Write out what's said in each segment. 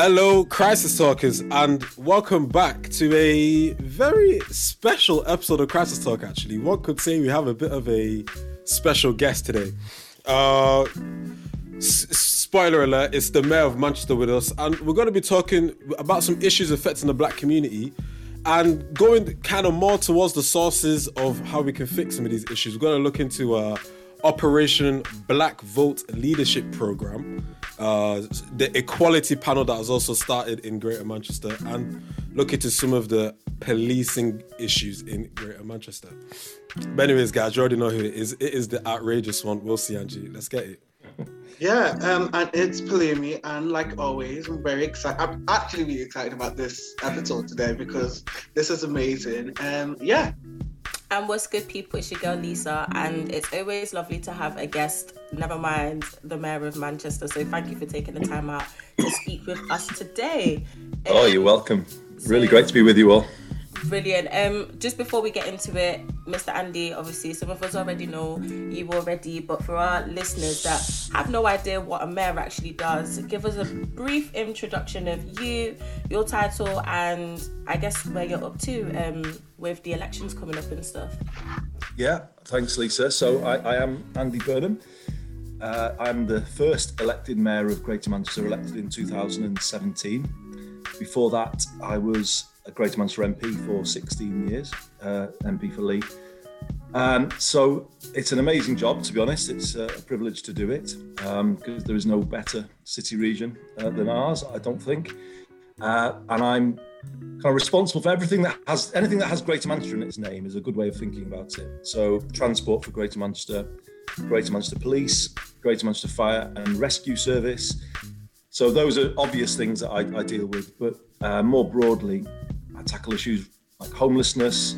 Hello, Crisis Talkers, and welcome back to a very special episode of Crisis Talk. Actually, one could say we have a bit of a special guest today. Uh, s- spoiler alert: it's the mayor of Manchester with us, and we're going to be talking about some issues affecting the black community, and going kind of more towards the sources of how we can fix some of these issues. We're going to look into uh, Operation Black Vote Leadership Program, uh, the equality panel that has also started in Greater Manchester, and look into some of the policing issues in Greater Manchester. But anyways, guys, you already know who it is. It is the outrageous one, Will see Angie. Let's get it. Yeah, um, and it's Palumi, and like always, I'm very excited. I'm actually really excited about this episode today because this is amazing. Um, yeah, And what's good, people? It's your girl Lisa, and it's always lovely to have a guest. Never mind the mayor of Manchester. So thank you for taking the time out to speak with us today. Oh, you're welcome. Really great to be with you all. Brilliant. Um, just before we get into it, Mr. Andy, obviously some of us already know you already, but for our listeners that have no idea what a mayor actually does, give us a brief introduction of you, your title, and I guess where you're up to um, with the elections coming up and stuff. Yeah, thanks, Lisa. So I, I am Andy Burnham. Uh, I'm the first elected mayor of Greater Manchester, elected in 2017. Before that, I was a Greater Manchester MP for 16 years, uh, MP for Leigh. Um, so it's an amazing job, to be honest. It's uh, a privilege to do it because there is no better city region uh, than ours, I don't think. Uh, and I'm kind of responsible for everything that has anything that has Greater Manchester in its name is a good way of thinking about it. So transport for Greater Manchester, Greater Manchester Police, Greater Manchester Fire and Rescue Service. So those are obvious things that I, I deal with, but uh, more broadly, I tackle issues like homelessness.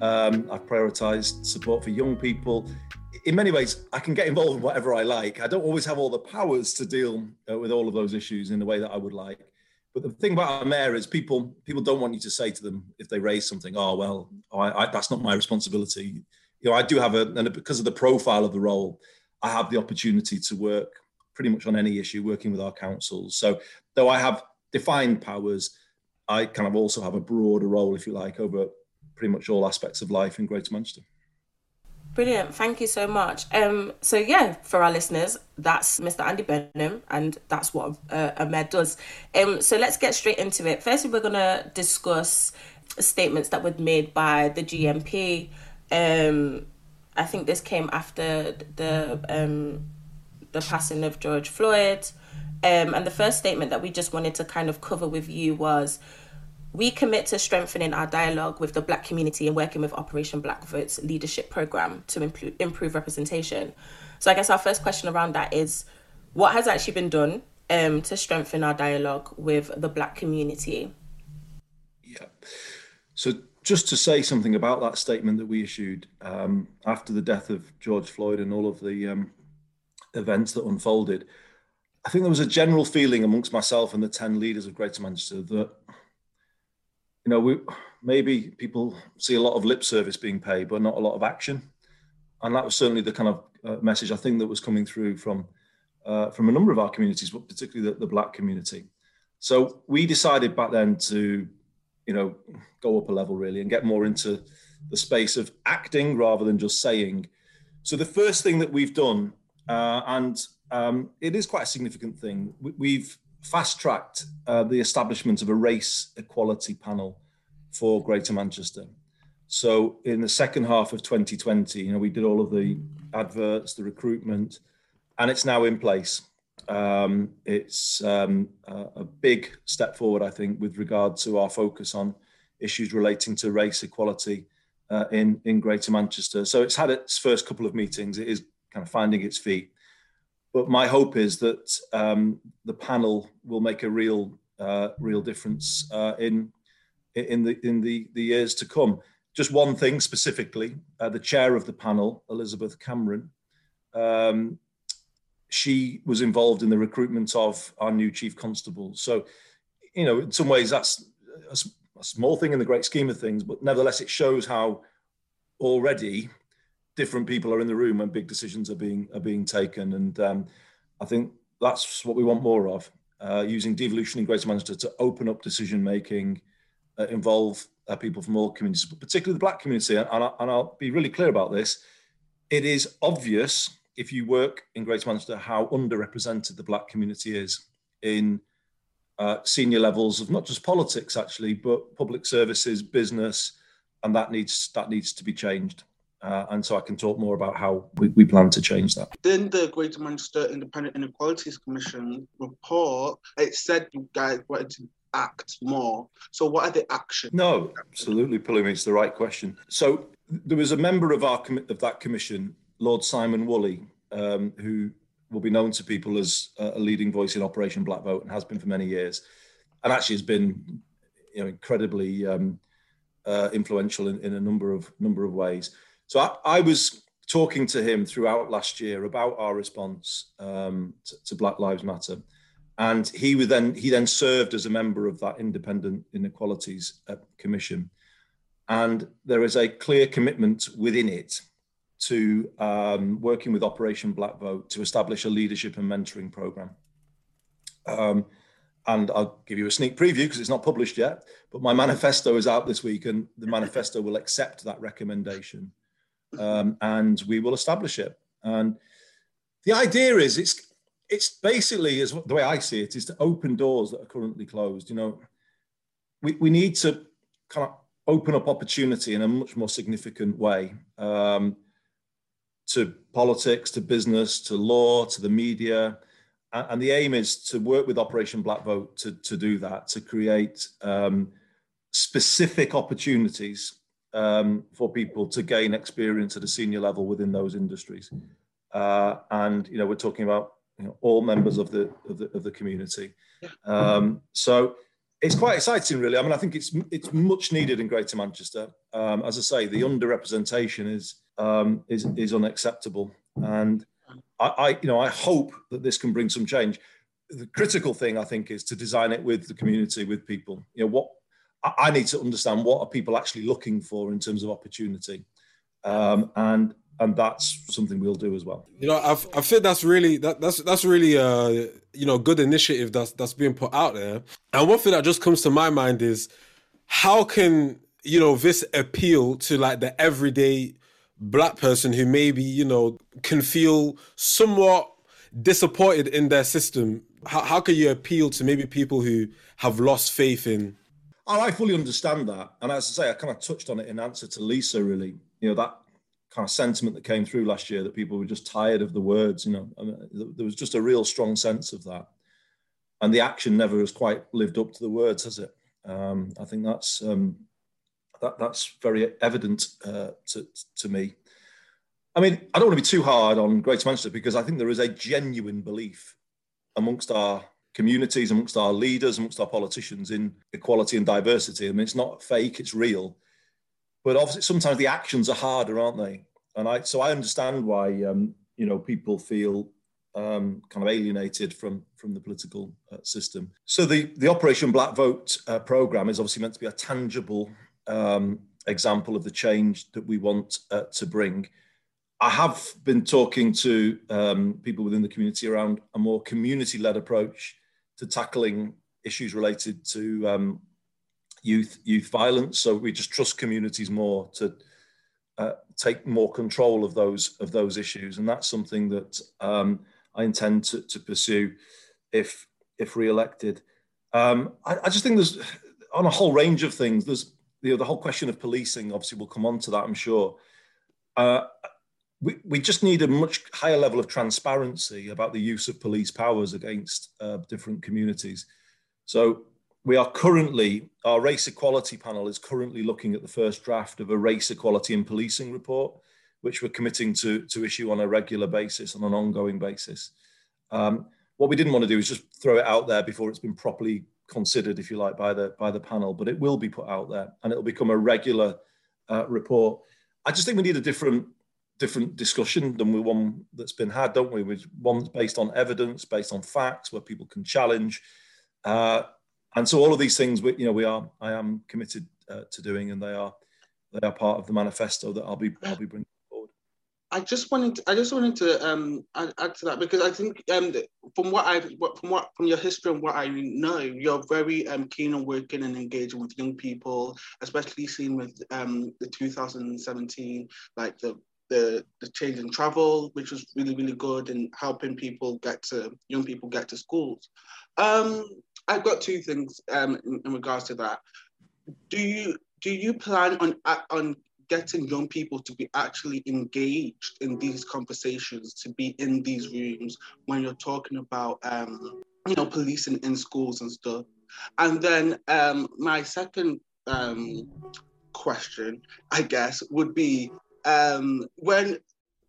Um, I've prioritised support for young people. In many ways, I can get involved in whatever I like. I don't always have all the powers to deal uh, with all of those issues in the way that I would like. But the thing about a mayor is people people don't want you to say to them if they raise something, oh well, I, I, that's not my responsibility. You know, I do have a and because of the profile of the role, I have the opportunity to work pretty much on any issue, working with our councils. So though I have defined powers, I kind of also have a broader role, if you like, over pretty much all aspects of life in Greater Manchester. Brilliant. Thank you so much. Um, so yeah, for our listeners, that's Mr. Andy Burnham, and that's what uh, a mayor does. Um, so let's get straight into it. Firstly, we're gonna discuss statements that were made by the GMP. Um, I think this came after the um, the passing of George Floyd. Um, and the first statement that we just wanted to kind of cover with you was we commit to strengthening our dialogue with the black community and working with Operation Black Votes leadership program to improve, improve representation. So I guess our first question around that is what has actually been done um, to strengthen our dialogue with the black community? Yeah. So just to say something about that statement that we issued um, after the death of George Floyd and all of the um, events that unfolded, I think there was a general feeling amongst myself and the 10 leaders of Greater Manchester that, you know, we, maybe people see a lot of lip service being paid, but not a lot of action. And that was certainly the kind of uh, message I think that was coming through from, uh, from a number of our communities, but particularly the, the black community. So we decided back then to, you know, go up a level really and get more into the space of acting rather than just saying. So the first thing that we've done, uh, and um, it is quite a significant thing. We've fast tracked uh, the establishment of a race equality panel for Greater Manchester. So in the second half of 2020, you know, we did all of the adverts, the recruitment, and it's now in place. Um, it's um, a, big step forward, I think, with regard to our focus on issues relating to race equality uh, in in Greater Manchester. So it's had its first couple of meetings. It is kind of finding its feet but my hope is that um, the panel will make a real, uh, real difference uh, in in the in the the years to come. Just one thing specifically: uh, the chair of the panel, Elizabeth Cameron, um, she was involved in the recruitment of our new chief constable. So, you know, in some ways, that's a, a small thing in the great scheme of things, but nevertheless, it shows how already different people are in the room when big decisions are being are being taken, and um, I think that's what we want more of. uh, using devolution in Greater Manchester to open up decision making, uh, involve uh, people from all communities, but particularly the black community. And, I, and I'll be really clear about this. It is obvious if you work in Greater Manchester how underrepresented the black community is in uh, senior levels of not just politics actually, but public services, business, and that needs that needs to be changed. Uh, and so I can talk more about how we, we plan to change that. Then the Greater Manchester Independent Inequalities Commission report, it said you guys wanted to act more. So what are the actions? No, absolutely, Palumi, it's the right question. So there was a member of our of that commission, Lord Simon Woolley, um, who will be known to people as a leading voice in Operation Black Vote and has been for many years, and actually has been, you know, incredibly um, uh, influential in, in, a number of number of ways. So I, I, was talking to him throughout last year about our response um, to, to, Black Lives Matter, and he then he then served as a member of that Independent Inequalities uh, Commission, and there is a clear commitment within it to um, working with Operation Black Vote to establish a leadership and mentoring program. Um, and I'll give you a sneak preview because it's not published yet, but my manifesto is out this week and the manifesto will accept that recommendation um, and we will establish it. And the idea is it's it's basically as the way I see it is to open doors that are currently closed. You know, we, we need to kind of open up opportunity in a much more significant way. Um, to politics, to business, to law, to the media. And the aim is to work with Operation Black Vote to, to do that, to create um, specific opportunities um, for people to gain experience at a senior level within those industries. Uh, and, you know, we're talking about you know, all members of the, of the, of the community. Um, so it's quite exciting, really. I mean, I think it's, it's much needed in Greater Manchester. Um, as I say, the underrepresentation is, um, is, is unacceptable. And I, I, you know, I hope that this can bring some change. The critical thing, I think, is to design it with the community, with people. You know, what I need to understand what are people actually looking for in terms of opportunity, um, and and that's something we'll do as well. You know, I I think that's really that that's that's really a you know good initiative that's that's being put out there. And one thing that just comes to my mind is how can you know this appeal to like the everyday black person who maybe you know can feel somewhat disappointed in their system how, how can you appeal to maybe people who have lost faith in? Oh, i fully understand that. And as i say i kind of touched on it in answer to lisa really. You know that kind of sentiment that came through last year that people were just tired of the words you know I mean, there was just a real strong sense of that. And the action never has quite lived up to the words has it? Um, i think that's um, that, that's very evident uh, to, to me. I mean, I don't want to be too hard on Greater Manchester because I think there is a genuine belief amongst our communities, amongst our leaders, amongst our politicians in equality and diversity. I mean, it's not fake, it's real. But obviously, sometimes the actions are harder, aren't they? And I, so I understand why, um, you know, people feel um, kind of alienated from from the political uh, system. So the the Operation Black Vote uh, program is obviously meant to be a tangible um, example of the change that we want uh, to bring. I have been talking to um, people within the community around a more community led approach to tackling issues related to um, youth youth violence. So we just trust communities more to uh, take more control of those of those issues, and that's something that um, I intend to, to, pursue if if re-elected. Um, I, I, just think there's on a whole range of things. There's you know, the whole question of policing, obviously, we'll come on to that, I'm sure. Uh, we, we just need a much higher level of transparency about the use of police powers against uh, different communities. So we are currently, our race equality panel is currently looking at the first draft of a race equality and policing report, which we're committing to, to issue on a regular basis, on an ongoing basis. Um, what we didn't want to do is just throw it out there before it's been properly considered, if you like, by the by the panel, but it will be put out there and it'll become a regular uh, report. I just think we need a different different discussion than the one that's been had, don't we? With one based on evidence, based on facts, where people can challenge, uh, and so all of these things, we, you know, we are I am committed uh, to doing, and they are they are part of the manifesto that I'll be I'll be bringing. I just wanted to, I just wanted to um add, add to that because I think um from what I from what from your history and what I know you're very um keen on working and engaging with young people especially seen with um the 2017 like the the the change in travel which was really really good and helping people get to young people get to schools. Um I've got two things um in, in regards to that. Do you do you plan on on getting young people to be actually engaged in these conversations, to be in these rooms when you're talking about, um, you know, policing in schools and stuff. And then um, my second um, question, I guess, would be um, when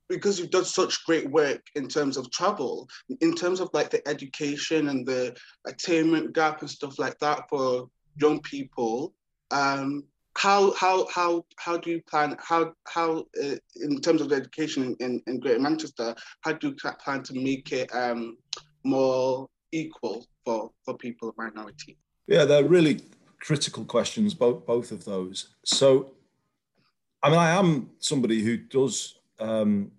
because you've done such great work in terms of travel, in terms of like the education and the attainment gap and stuff like that for young people, um, how how how how do you plan how how uh, in terms of education in, in Greater Manchester how do you plan to make it um, more equal for for people of minority? Yeah, they're really critical questions, both both of those. So, I mean, I am somebody who does um,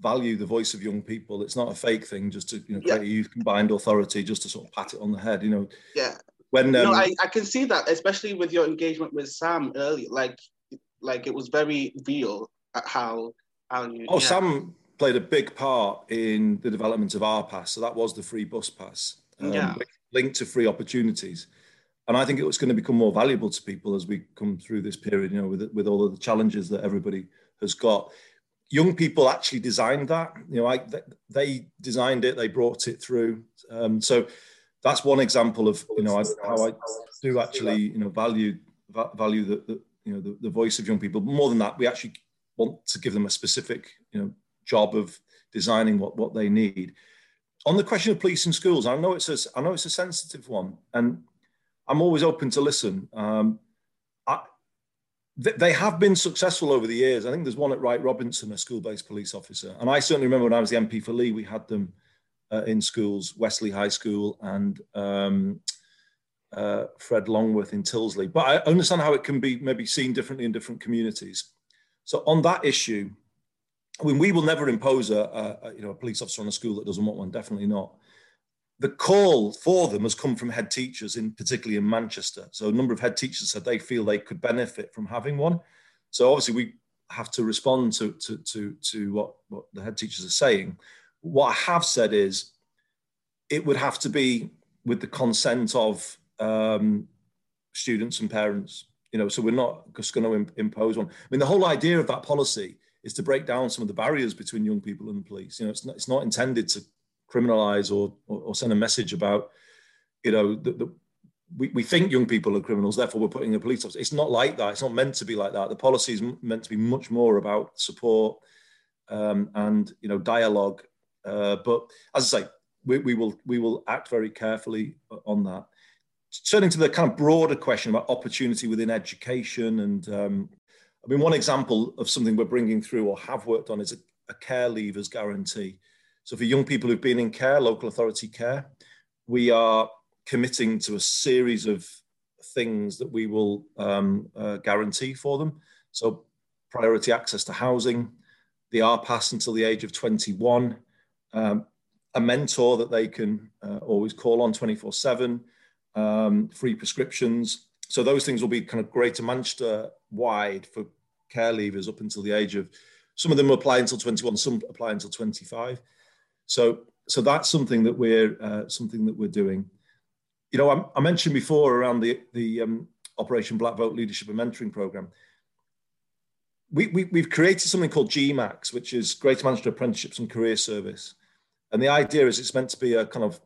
value the voice of young people. It's not a fake thing, just to you know create yeah. a youth combined authority, just to sort of pat it on the head. You know, yeah when um, no, I, I can see that, especially with your engagement with Sam earlier. Like, like it was very real how how you. Oh, yeah. Sam played a big part in the development of our pass. So that was the free bus pass, um, yeah. linked to free opportunities. And I think it was going to become more valuable to people as we come through this period. You know, with with all of the challenges that everybody has got. Young people actually designed that. You know, I, they designed it. They brought it through. Um, so that's one example of you know how I do actually you know value value the, the you know the, the, voice of young people. But more than that, we actually want to give them a specific you know job of designing what what they need. On the question of police and schools, I know it's a I know it's a sensitive one, and I'm always open to listen. Um, I, they have been successful over the years. I think there's one at Wright Robinson, a school-based police officer, and I certainly remember when I was the MP for Leigh, we had them uh, in schools, Westleigh High School and um, uh, Fred Longworth in Tyldesley. But I understand how it can be maybe seen differently in different communities. So on that issue, I mean, we will never impose a, a, you know a police officer on a school that doesn't want one. Definitely not. The call for them has come from head teachers, in particularly in Manchester. So a number of head teachers said they feel they could benefit from having one. So obviously we have to respond to to to, to what what the head teachers are saying. What I have said is it would have to be with the consent of um, students and parents. You know, so we're not just going to Im- impose one. I mean, the whole idea of that policy is to break down some of the barriers between young people and the police. You know, it's not, it's not intended to criminalize or, or, or send a message about, you know, we, we think young people are criminals, therefore we're putting a police officer. It's not like that. It's not meant to be like that. The policy is meant to be much more about support um, and, you know, dialogue uh, but as I say, we, we, will we will act very carefully on that. Turning to the kind of broader question about opportunity within education, and um, I mean, one example of something we're bringing through or have worked on is a, a care leavers guarantee. So for young people who've been in care, local authority care, we are committing to a series of things that we will um, uh, guarantee for them. So priority access to housing, the Our Pass until the age of 21, um, a mentor that they can uh, always call on 24 7, um, free prescriptions. So those things will be kind of greater Manchester wide for care leavers up until the age of, some of them apply until 21, some apply until 25. So, so that's something that we're, uh, something that we're doing. You know, I, I mentioned before around the, the um, Operation Black Vote Leadership and Mentoring Program we, we, have created something called GMACS, which is Greater Manchester Apprenticeships and Career Service. And the idea is it's meant to be a kind of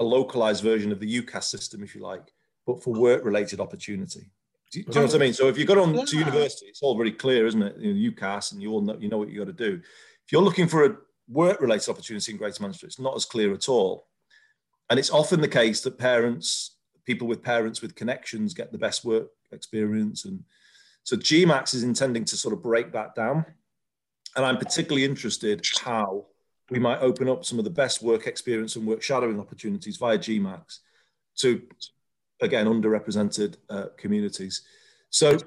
a localized version of the UCAS system, if you like, but for work related opportunity. Do you, do you, know what I mean? So if you got on yeah. to university, it's all very clear, isn't it? You know, UCAS and you all know, you know what you got to do. If you're looking for a work related opportunity in Greater Manchester, it's not as clear at all. And it's often the case that parents, people with parents with connections get the best work experience. And so GMACS is intending to sort of break that down. And I'm particularly interested how we might open up some of the best work experience and work shadowing opportunities via GMACS to, again, underrepresented uh, communities. So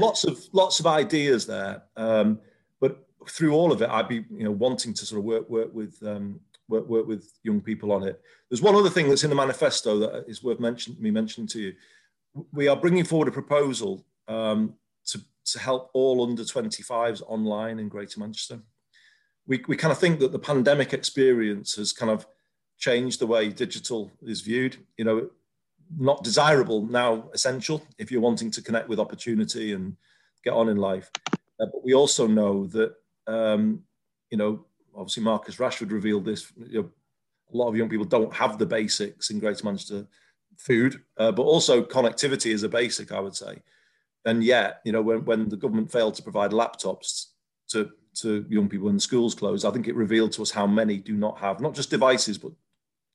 lots of lots of ideas there. Um, but through all of it, I'd be you know wanting to sort of work work with um, work work with young people on it. There's one other thing that's in the manifesto that is worth mention, me mentioning to you. We are bringing forward a proposal um, to to help all under 25s online in Greater Manchester. We we kind of think that the pandemic experience has kind of changed the way digital is viewed. You know, not desirable now essential if you're wanting to connect with opportunity and get on in life. Uh, but we also know that um, you know obviously Marcus Rashford revealed this. You know, a lot of young people don't have the basics in Greater Manchester food, uh, but also connectivity is a basic, I would say. And yet, you know, when, when the government failed to provide laptops to, to young people when the schools closed, I think it revealed to us how many do not have not just devices, but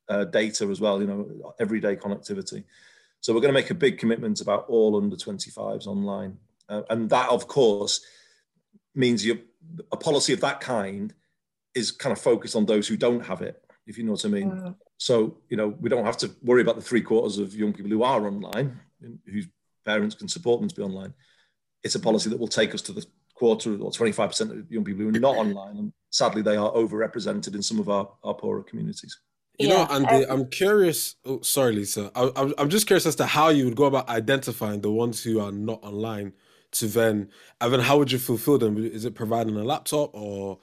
uh, data as well, you know, everyday connectivity. So we're going to make a big commitment about all under 25s online. Uh, and that, of course, means you a policy of that kind is kind of focused on those who don't have it, if you know what I mean. Mm. So, you know, we don't have to worry about the three quarters of young people who are online, whose parents can support them to be online. It's a policy that will take us to the quarter or 25% of young people who are not online. And sadly, they are overrepresented in some of our, our poorer communities. You yeah. know, Andy, um, I'm curious. Oh, sorry, Lisa. I, I'm just curious as to how you would go about identifying the ones who are not online to then, and then how would you fulfill them? Is it providing a laptop or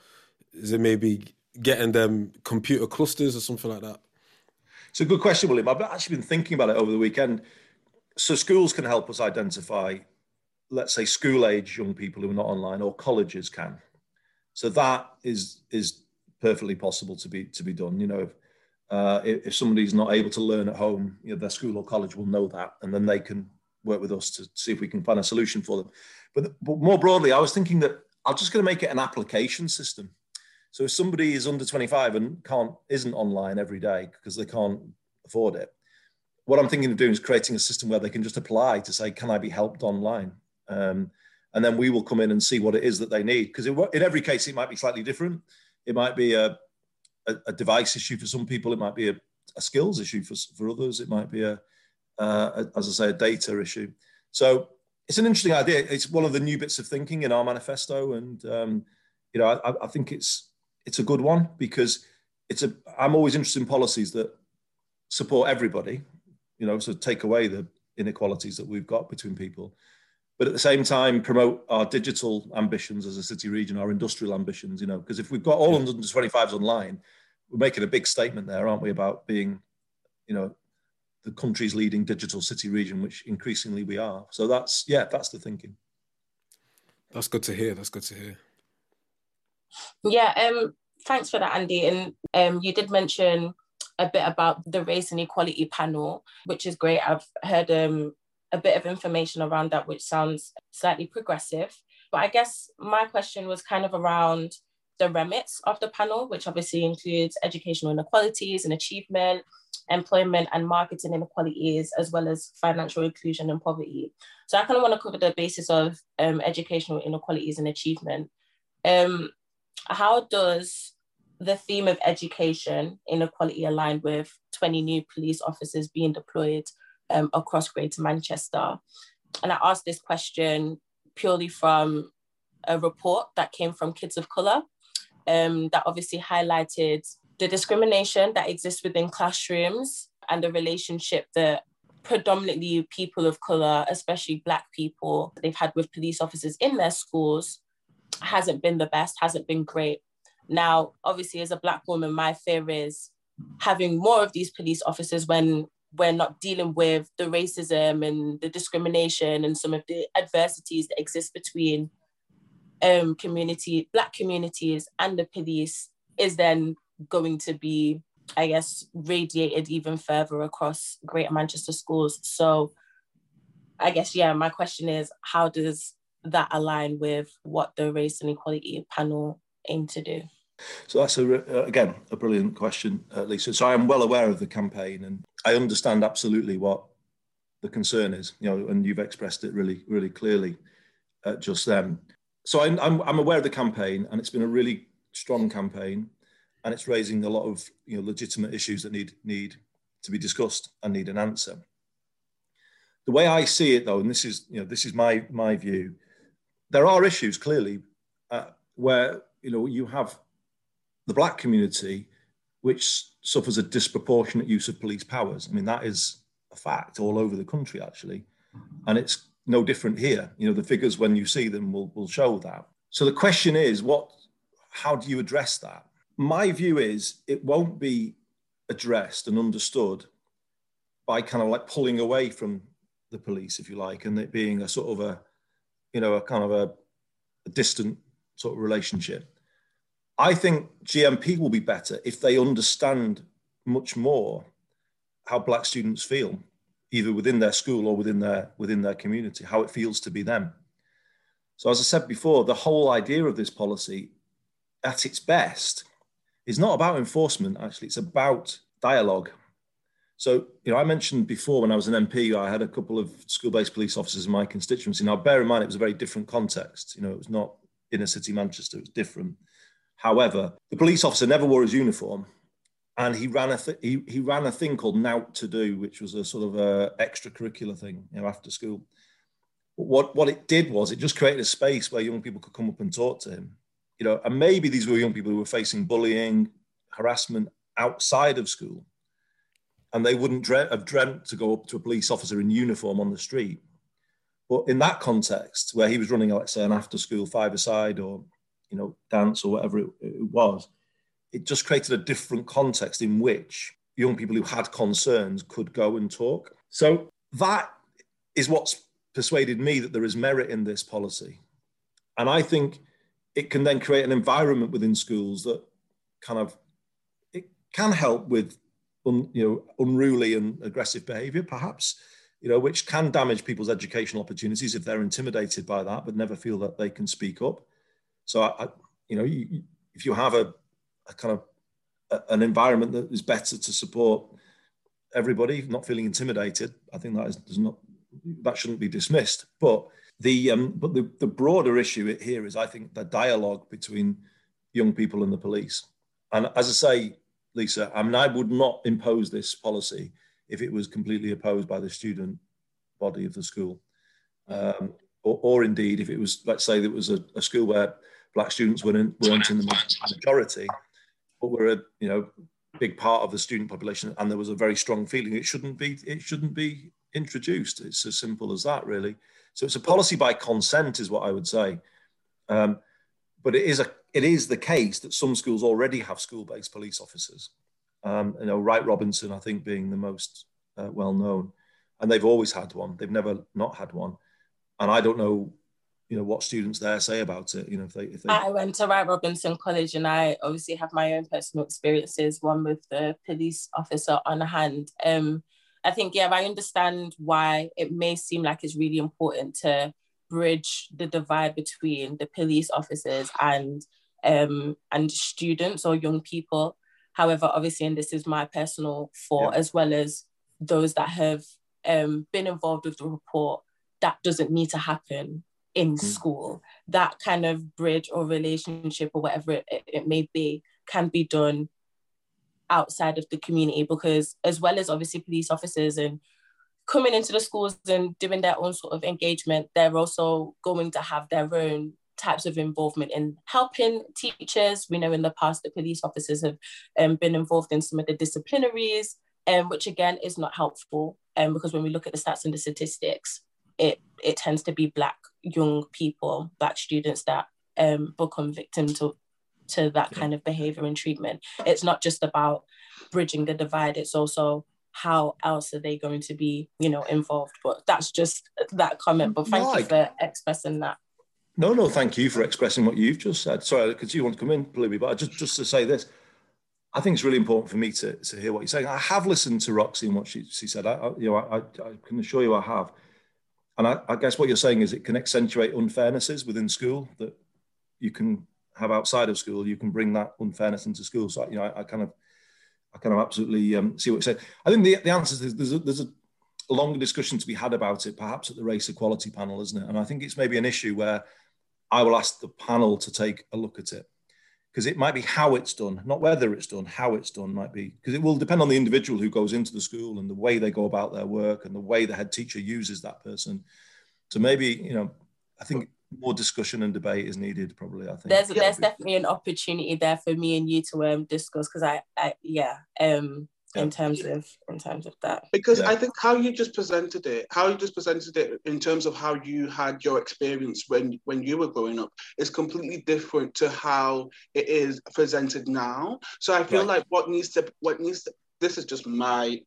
is it maybe getting them computer clusters or something like that? It's a good question, William. I've actually been thinking about it over the weekend. So schools can help us identify, let's say, school age young people who are not online, or colleges can. So that is is perfectly possible to be to be done. You know, if, uh, if, if somebody's not able to learn at home, you know, their school or college will know that, and then they can work with us to see if we can find a solution for them. But, but more broadly, I was thinking that I'm just going to make it an application system. So if somebody is under 25 and can't isn't online every day because they can't afford it, what I'm thinking of doing is creating a system where they can just apply to say, "Can I be helped online?" Um, and then we will come in and see what it is that they need. Because in every case, it might be slightly different. It might be a, a, a device issue for some people. It might be a, a skills issue for, for others. It might be a, uh, as I say, a data issue. So it's an interesting idea. It's one of the new bits of thinking in our manifesto, and um, you know, I, I, think it's it's a good one because it's a. I'm always interested in policies that support everybody. You know, so take away the inequalities that we've got between people, but at the same time promote our digital ambitions as a city region, our industrial ambitions. You know, because if we've got all 125s online, we're making a big statement there, aren't we, about being, you know, the country's leading digital city region, which increasingly we are. So that's yeah, that's the thinking. That's good to hear. That's good to hear. Yeah, um, thanks for that, Andy. And um, you did mention a bit about the race and equality panel, which is great. I've heard um, a bit of information around that, which sounds slightly progressive. But I guess my question was kind of around the remits of the panel, which obviously includes educational inequalities and achievement, employment and marketing inequalities, as well as financial inclusion and poverty. So I kind of want to cover the basis of um, educational inequalities and achievement. Um, how does the theme of education inequality align with 20 new police officers being deployed um, across Greater Manchester? And I asked this question purely from a report that came from Kids of Colour um, that obviously highlighted the discrimination that exists within classrooms and the relationship that predominantly people of colour, especially Black people, they've had with police officers in their schools hasn't been the best, hasn't been great. Now, obviously, as a Black woman, my fear is having more of these police officers when we're not dealing with the racism and the discrimination and some of the adversities that exist between um, community, Black communities and the police is then going to be, I guess, radiated even further across Greater Manchester schools. So I guess, yeah, my question is how does that align with what the race and equality panel aim to do? So that's a, again a brilliant question, uh, Lisa. So I am well aware of the campaign, and I understand absolutely what the concern is. You know, and you've expressed it really, really clearly uh, just then. So I'm, I'm, I'm aware of the campaign, and it's been a really strong campaign and it's raising a lot of you know legitimate issues that need need to be discussed and need an answer. The way I see it, though, and this is you know this is my my view, there are issues clearly uh, where you know, you have the black community, which suffers a disproportionate use of police powers. I mean, that is a fact all over the country, actually. And it's no different here. You know, the figures, when you see them, will, will show that. So the question is, what, how do you address that? My view is it won't be addressed and understood by kind of like pulling away from the police, if you like, and it being a sort of a, you know, a kind of a, a distant sort of relationship. I think GMP will be better if they understand much more how black students feel, either within their school or within their within their community, how it feels to be them. So as I said before, the whole idea of this policy at its best is not about enforcement, actually, it's about dialogue. So, you know, I mentioned before when I was an MP, I had a couple of school-based police officers in my constituency. Now, bear in mind, it was a very different context. You know, it was not inner city Manchester, it was different. However, the police officer never wore his uniform, and he ran a th- he, he ran a thing called Nout to Do, which was a sort of a extracurricular thing, you know, after school. But what what it did was it just created a space where young people could come up and talk to him, you know, and maybe these were young people who were facing bullying, harassment outside of school, and they wouldn't dre- have dreamt to go up to a police officer in uniform on the street. But in that context, where he was running, let's say, an after-school five-a-side or you know, dance or whatever it, it was, it just created a different context in which young people who had concerns could go and talk. So that is what's persuaded me that there is merit in this policy. And I think it can then create an environment within schools that kind of it can help with un, you know unruly and aggressive behavior perhaps you know which can damage people's educational opportunities if they're intimidated by that but never feel that they can speak up so, I, you know, you, if you have a, a kind of a, an environment that is better to support everybody, not feeling intimidated, I think that is does not that shouldn't be dismissed. But the um, but the, the broader issue here is, I think, the dialogue between young people and the police. And as I say, Lisa, I mean, I would not impose this policy if it was completely opposed by the student body of the school. Um, or, or, indeed, if it was, let's say, there was a, a school where black students weren't, weren't in the majority, but were a you know big part of the student population, and there was a very strong feeling it shouldn't be it shouldn't be introduced. It's as simple as that, really. So it's a policy by consent, is what I would say. Um, but it is a it is the case that some schools already have school-based police officers. Um, you know, Wright Robinson, I think, being the most uh, well known, and they've always had one. They've never not had one, and I don't know you know what students there say about it you know if they if they i went to wright robinson college and i obviously have my own personal experiences one with the police officer on hand. Um i think yeah i understand why it may seem like it's really important to bridge the divide between the police officers and um and students or young people. However obviously and this is my personal thought yeah. as well as those that have um, been involved with the report that doesn't need to happen in mm. school. That kind of bridge or relationship or whatever it, it may be can be done outside of the community because as well as obviously police officers and coming into the schools and doing their own sort of engagement, they're also going to have their own types of involvement in helping teachers. We know in the past the police officers have um, been involved in some of the disciplinaries, um, which again is not helpful um, because when we look at the stats and the statistics, it it tends to be black young people, black students that um, become victim to to that kind of behavior and treatment. It's not just about bridging the divide. It's also how else are they going to be, you know, involved? But that's just that comment. But thank like, you for expressing that. No, no, thank you for expressing what you've just said. Sorry, because you want to come in, Libby, but just just to say this, I think it's really important for me to, to hear what you're saying. I have listened to Roxy and what she, she said. I, I you know, I, I can assure you I have. And I, I, guess what you're saying is it can accentuate unfairnesses within school that you can have outside of school. You can bring that unfairness into school. So you know, I, I kind of, I kind of absolutely um, see what you said. I think the, the answer is there's a, there's a longer discussion to be had about it, perhaps at the race equality panel, isn't it? And I think it's maybe an issue where I will ask the panel to take a look at it because it might be how it's done, not whether it's done, how it's done might be, because it will depend on the individual who goes into the school and the way they go about their work and the way the head teacher uses that person. So maybe, you know, I think more discussion and debate is needed. Probably, I think there's there's definitely an opportunity there for me and you to um discuss because I, I yeah um in terms of in terms of that because yeah. i think how you just presented it how you just presented it in terms of how you had your experience when when you were growing up is completely different to how it is presented now so i feel right. like what needs to what needs to this is just my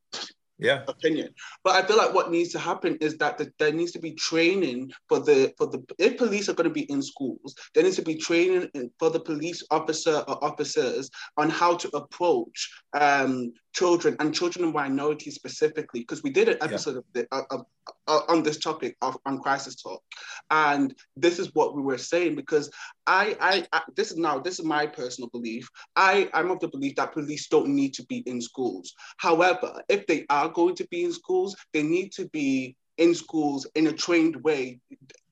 yeah opinion but i feel like what needs to happen is that the, there needs to be training for the for the if police are going to be in schools there needs to be training for the police officer or officers on how to approach um, children and children and minorities specifically because we did an episode yeah. of, the, of, of, on this topic of on crisis talk. And this is what we were saying because I, I, I this is now this is my personal belief. I i'm of the belief that police don't need to be in schools. However if they are going to be in schools they need to be in schools in a trained way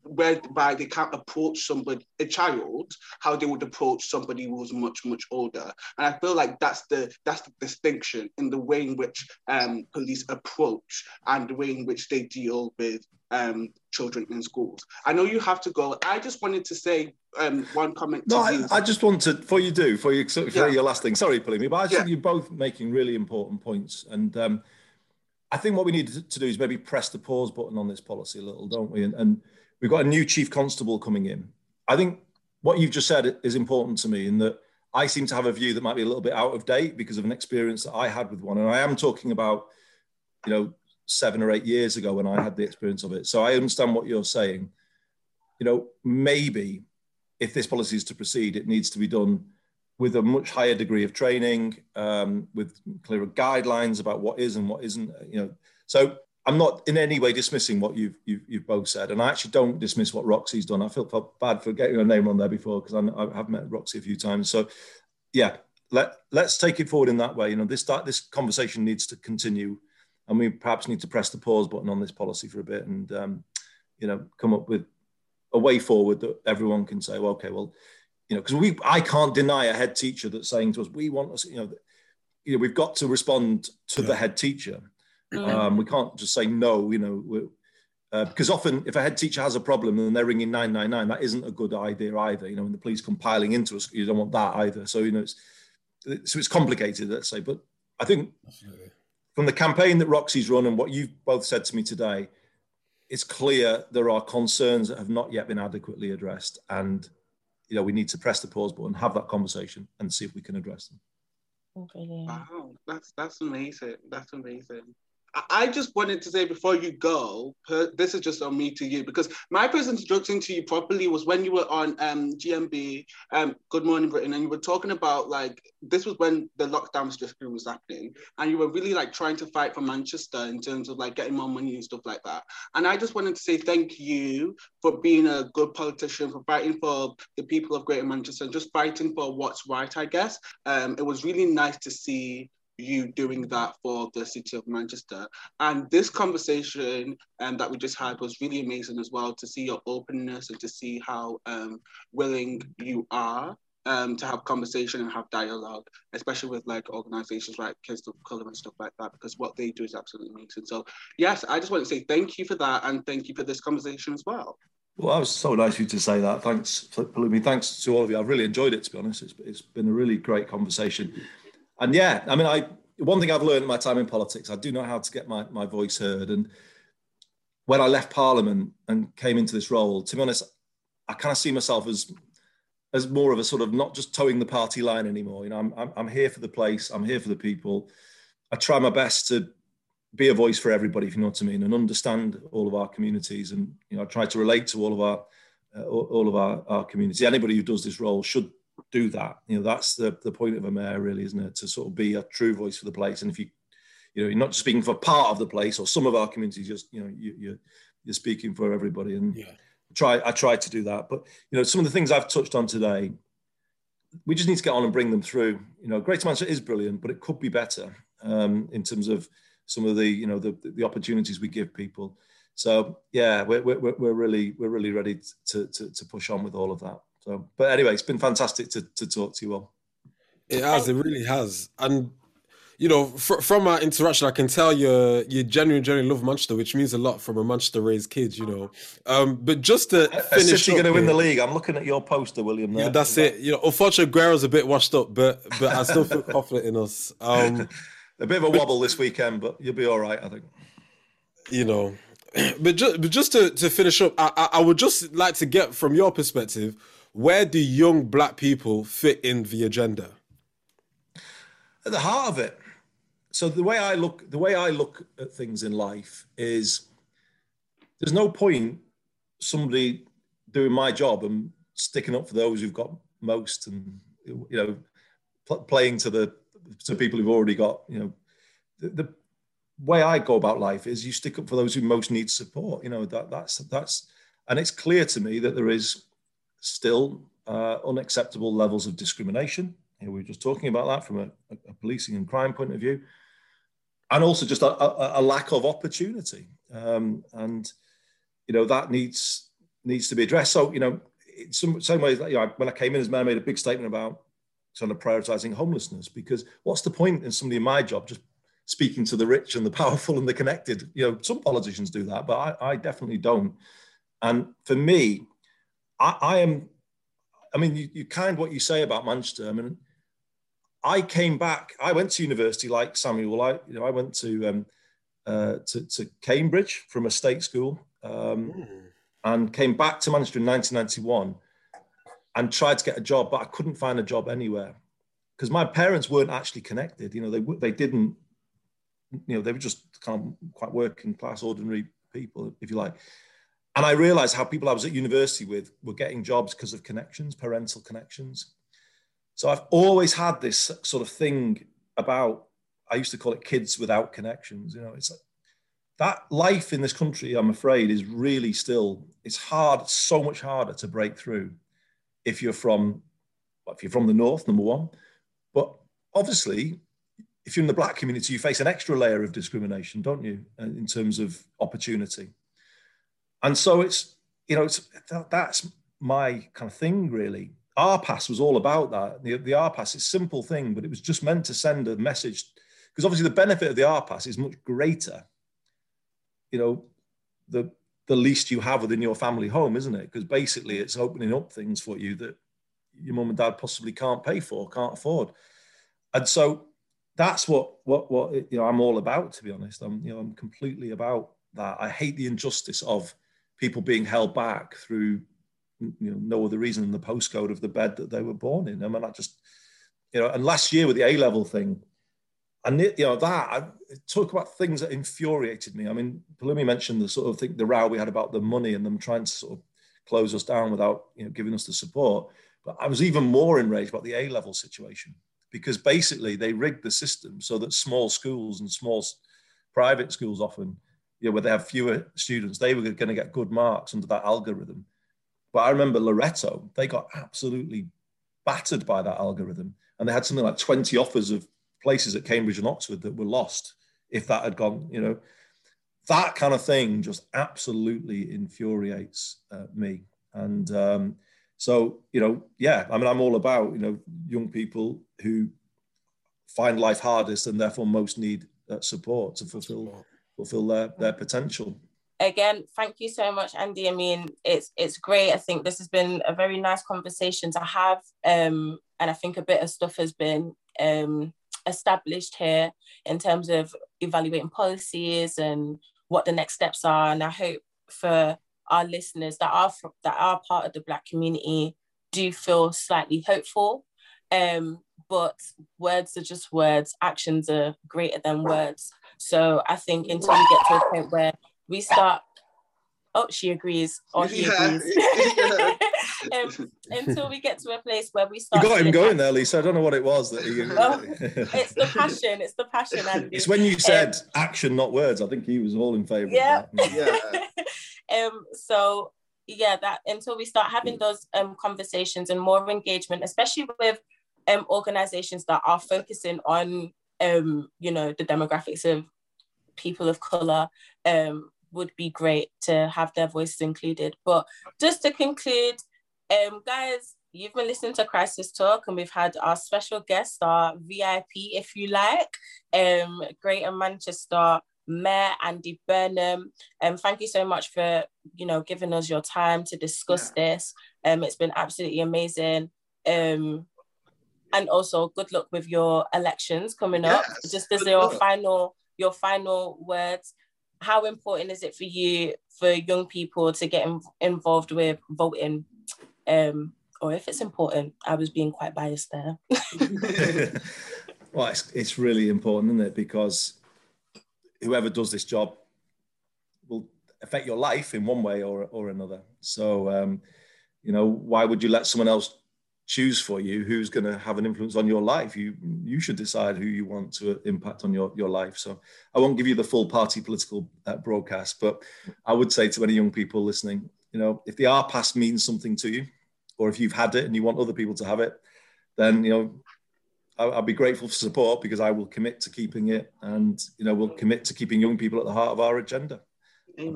whereby they can't approach somebody, a child, how they would approach somebody who's much, much older. And I feel like that's the that's the distinction in the way in which um, police approach and the way in which they deal with um, children in schools. I know you have to go. I just wanted to say um, one comment. No, I, I, just wanted, before you do, for, you, for yeah. your last thing, sorry, me, but I yeah. think you're both making really important points. And um, I think what we need to do is maybe press the pause button on this policy a little, don't we? And, and We've got a new chief constable coming in. I think what you've just said is important to me in that I seem to have a view that might be a little bit out of date because of an experience that I had with one. And I am talking about, you know, seven or eight years ago when I had the experience of it. So I understand what you're saying. You know, maybe if this policy is to proceed, it needs to be done with a much higher degree of training, um, with clearer guidelines about what is and what isn't. You know, so I'm not in any way dismissing what you've, you've, you've both said, and I actually don't dismiss what Roxy's done. I feel, felt bad for getting her name on there before because I have met Roxy a few times. So, yeah, let let's take it forward in that way. You know, this this conversation needs to continue, and we perhaps need to press the pause button on this policy for a bit, and um, you know, come up with a way forward that everyone can say, well, okay, well, you know, because we I can't deny a head teacher that's saying to us, we want us, you know, you know, we've got to respond to yeah. the head teacher Mm. Um, we can't just say no, you know, uh, because often if a head teacher has a problem and they're ringing 999, that isn't a good idea either. You know, when the police come piling into us, you don't want that either. So, you know, it's, so it's complicated, let's say. But I think Absolutely. from the campaign that Roxy's run and what you've both said to me today, it's clear there are concerns that have not yet been adequately addressed. And, you know, we need to press the pause button, have that conversation and see if we can address them. Wow, that's that's amazing. That's amazing. I just wanted to say before you go, this is just on me to you because my first introduction to you properly was when you were on um, GMB, um, Good Morning Britain, and you were talking about like this was when the lockdown restriction was happening, and you were really like trying to fight for Manchester in terms of like getting more money and stuff like that. And I just wanted to say thank you for being a good politician, for fighting for the people of Greater Manchester, and just fighting for what's right. I guess um, it was really nice to see you doing that for the city of Manchester. And this conversation um, that we just had was really amazing as well to see your openness and to see how um, willing you are um, to have conversation and have dialogue, especially with like organizations like Kids of Color and stuff like that, because what they do is absolutely amazing. So, yes, I just want to say thank you for that and thank you for this conversation as well. Well, that was so nice of you to say that. Thanks, Palumi. Thanks to all of you. I've really enjoyed it, to be honest. It's, it's been a really great conversation and yeah, I mean, I one thing I've learned in my time in politics, I do know how to get my, my voice heard. And when I left Parliament and came into this role, to be honest, I kind of see myself as as more of a sort of not just toeing the party line anymore. You know, I'm, I'm, I'm here for the place. I'm here for the people. I try my best to be a voice for everybody, if you know what I mean, and understand all of our communities. And you know, I try to relate to all of our uh, all of our, our community. Anybody who does this role should do that. You know, that's the, the point of a mayor, really, isn't it? To sort of be a true voice for the place. And if you, you know, you're not just speaking for part of the place or some of our communities, just you know, you, you're you're speaking for everybody. And yeah. try, I try to do that. But you know, some of the things I've touched on today, we just need to get on and bring them through. You know, Greater Manchester is brilliant, but it could be better um, in terms of some of the, you know, the the opportunities we give people. So yeah, we're, we're, we're really we're really ready to, to, to push on with all of that. So, but anyway, it's been fantastic to, to talk to you all. It has, it really has. And you know, fr- from our interaction, I can tell you you genuinely, genuinely love Manchester, which means a lot from a Manchester raised kid, you know. Um, but just to finish, City going to win the league. I'm looking at your poster, William. There. Yeah, that's it. You know, unfortunately, Agüero's a bit washed up, but but I still feel confident in us. Um, a bit of a wobble this weekend, but you'll be all right, I think. You know, but just but just to to finish up, I, I I would just like to get from your perspective, where do young black people fit in the agenda? At the heart of it. So the way I look, the way I look at things in life is, there's no point somebody doing my job and sticking up for those who've got most, and you know, pl- playing to the to people who've already got. You know, the, the way I go about life is you stick up for those who most need support. You know that that's that's, and it's clear to me that there is still uh, unacceptable levels of discrimination. Know, we were just talking about that from a, a, policing and crime point of view, and also just a, a, a lack of opportunity. Um, and you know that needs needs to be addressed. So you know, in some same way, you know, when I came in as mayor, I made a big statement about sort of prioritizing homelessness because what's the point in somebody in my job just speaking to the rich and the powerful and the connected? You know, some politicians do that, but I, I definitely don't. And for me, I, I am. I mean, you, you kind what you say about Manchester. I mean, I came back. I went to university like Samuel. I, you know, I went to um, uh, to, to, Cambridge from a state school, um, mm. and came back to Manchester in 1991, and tried to get a job, but I couldn't find a job anywhere because my parents weren't actually connected. You know, they they didn't. You know, they were just kind of quite working class, ordinary people, if you like. And I realized how people I was at university with were getting jobs because of connections, parental connections. So I've always had this sort of thing about, I used to call it kids without connections. You know, it's like, that life in this country, I'm afraid, is really still, it's hard, so much harder to break through if you're from, if you're from the North, number one. But obviously, if you're in the black community, you face an extra layer of discrimination, don't you, uh, in terms of opportunity. And so it's, you know, it's, that's my kind of thing, really. Our Pass was all about that. The, the Our Pass, it's a simple thing, but it was just meant to send a message because obviously the benefit of the Our Pass is much greater. You know, the the least you have within your family home, isn't it? Because basically it's opening up things for you that your mum and dad possibly can't pay for, can't afford. And so that's what what what you know I'm all about, to be honest. I'm you know I'm completely about that. I hate the injustice of people being held back through you know, no other reason than the postcode of the bed that they were born in. I mean, I just, you know, and last year with the A level thing, and you know that I talk about things that infuriated me. I mean, Palumi mentioned the sort of thing, the row we had about the money and them trying to sort of close us down without you know giving us the support. But I was even more enraged about the A level situation because basically they rigged the system so that small schools and small private schools often, you know, where they have fewer students, they were going to get good marks under that algorithm but I remember Loreto, they got absolutely battered by that algorithm. And they had something like 20 offers of places at Cambridge and Oxford that were lost if that had gone, you know. That kind of thing just absolutely infuriates uh, me. And um, so, you know, yeah, I mean, I'm all about, you know, young people who find life hardest and therefore most need uh, support to fulfill fulfill their, their potential. Again thank you so much andy. I mean it's it's great. I think this has been a very nice conversation to have um and i think a bit of stuff has been um established here in terms of evaluating policies and what the next steps are. And i hope for our listeners that are that are part of the black community do feel slightly hopeful. Um but words are just words. Actions are greater than words so i think until we get to a point where we start. Oh, she agrees. Or he yeah. agrees. um, until we get to a place where we start. You got him going there, Lisa. I don't know what it was that he. well, it's the passion. It's the passion, Andy. It's when you said um, action, not words. I think he was all in favour. Yeah. yeah. um. So yeah, that until we start having those um conversations and more engagement, especially with um organizations that are focusing on um you know the demographics of people of color um would be great to have their voices included. But just to conclude, um, guys, You've been listening to Crisis Talk, and we've had our special guest, our VIP, if you like, um, Greater Manchester Mayor Andy Burnham. Um, thank you so much for you know giving us your time to discuss yeah. this. Um, it's been absolutely amazing. Um, and also good luck with your elections coming yes. up. Just as your final your final words, how important is it for you for young people to get in, involved with voting? Um, or if it's important, I was being quite biased there. well, it's, it's really important, isn't it? Because whoever does this job will affect your life in one way or, or another. So, um, you know, why would you let someone else choose for you who's going to have an influence on your life? You you should decide who you want to impact on your, your life. So I won't give you the full party political uh, broadcast, but I would say to any young people listening, you know, if the Our Pass means something to you, or if you've had it and you want other people to have it, then you know I'll, I'll be grateful for support because I will commit to keeping it, and you know we'll commit to keeping young people at the heart of our agenda,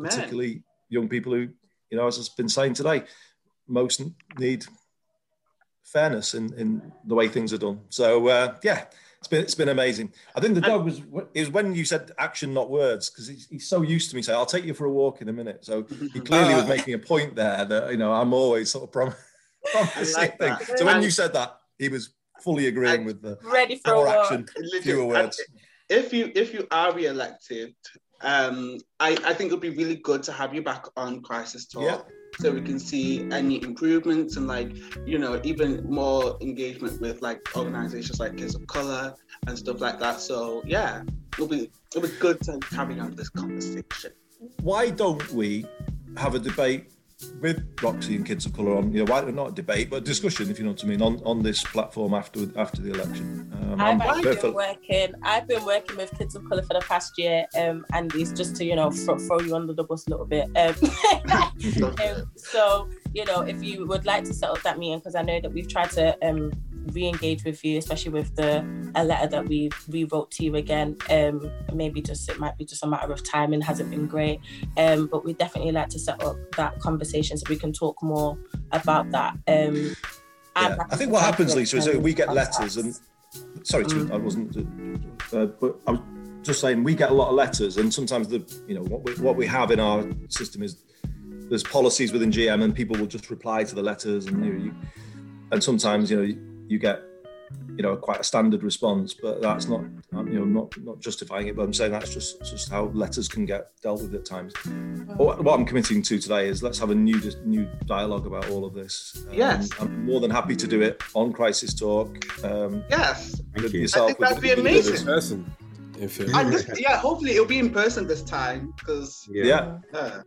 particularly young people who, you know, as I've been saying today, most need fairness in, in the way things are done. So uh, yeah, it's been it's been amazing. I think the dog was it was when you said action, not words, because he's, he's, so used to me saying, "I'll take you for a walk in a minute." So he clearly was making a point there that you know I'm always sort of prom- promising like thing. So when you said that, he was fully agreeing with the ready for more action, fewer words. If you if you are re-elected, um, I, I think it would be really good to have you back on Crisis Talk. Yeah. So we can see any improvements and like, you know, even more engagement with like organizations like Kids of Color and stuff like that. So yeah, it'll be it'll be good to carry on this conversation. Why don't we have a debate with Roxy and Kids of Colour on, you know, why not a debate, but a discussion, if you know what I mean, on, on this platform after after the election. Um, I've actually been working. I've been working with Kids of Colour for the past year, um, and it's just to you know throw, throw you under the bus a little bit. Um, um, so you know, if you would like to set up that meeting, because I know that we've tried to um, re-engage with you, especially with the a letter that we rewrote to you again. Um, maybe just it might be just a matter of time and hasn't been great. Um, but we definitely like to set up that conversation so we can talk more about that. Um, yeah. I think what happens, Lisa, is that we get letters and sorry, mm. I wasn't, uh, but I was just saying we get a lot of letters, and sometimes the you know what we, what we have in our system is there's policies within GM, and people will just reply to the letters, and you, you and sometimes you know you get you know quite a standard response but that's not you know not not justifying it but i'm saying that's just just how letters can get dealt with at times. What, what i'm committing to today is let's have a new new dialogue about all of this. Um, yes. I'm more than happy to do it on crisis talk um yes. Thank you. Yourself I think that'd be amazing. person yeah hopefully it'll be in person this time because yeah. yeah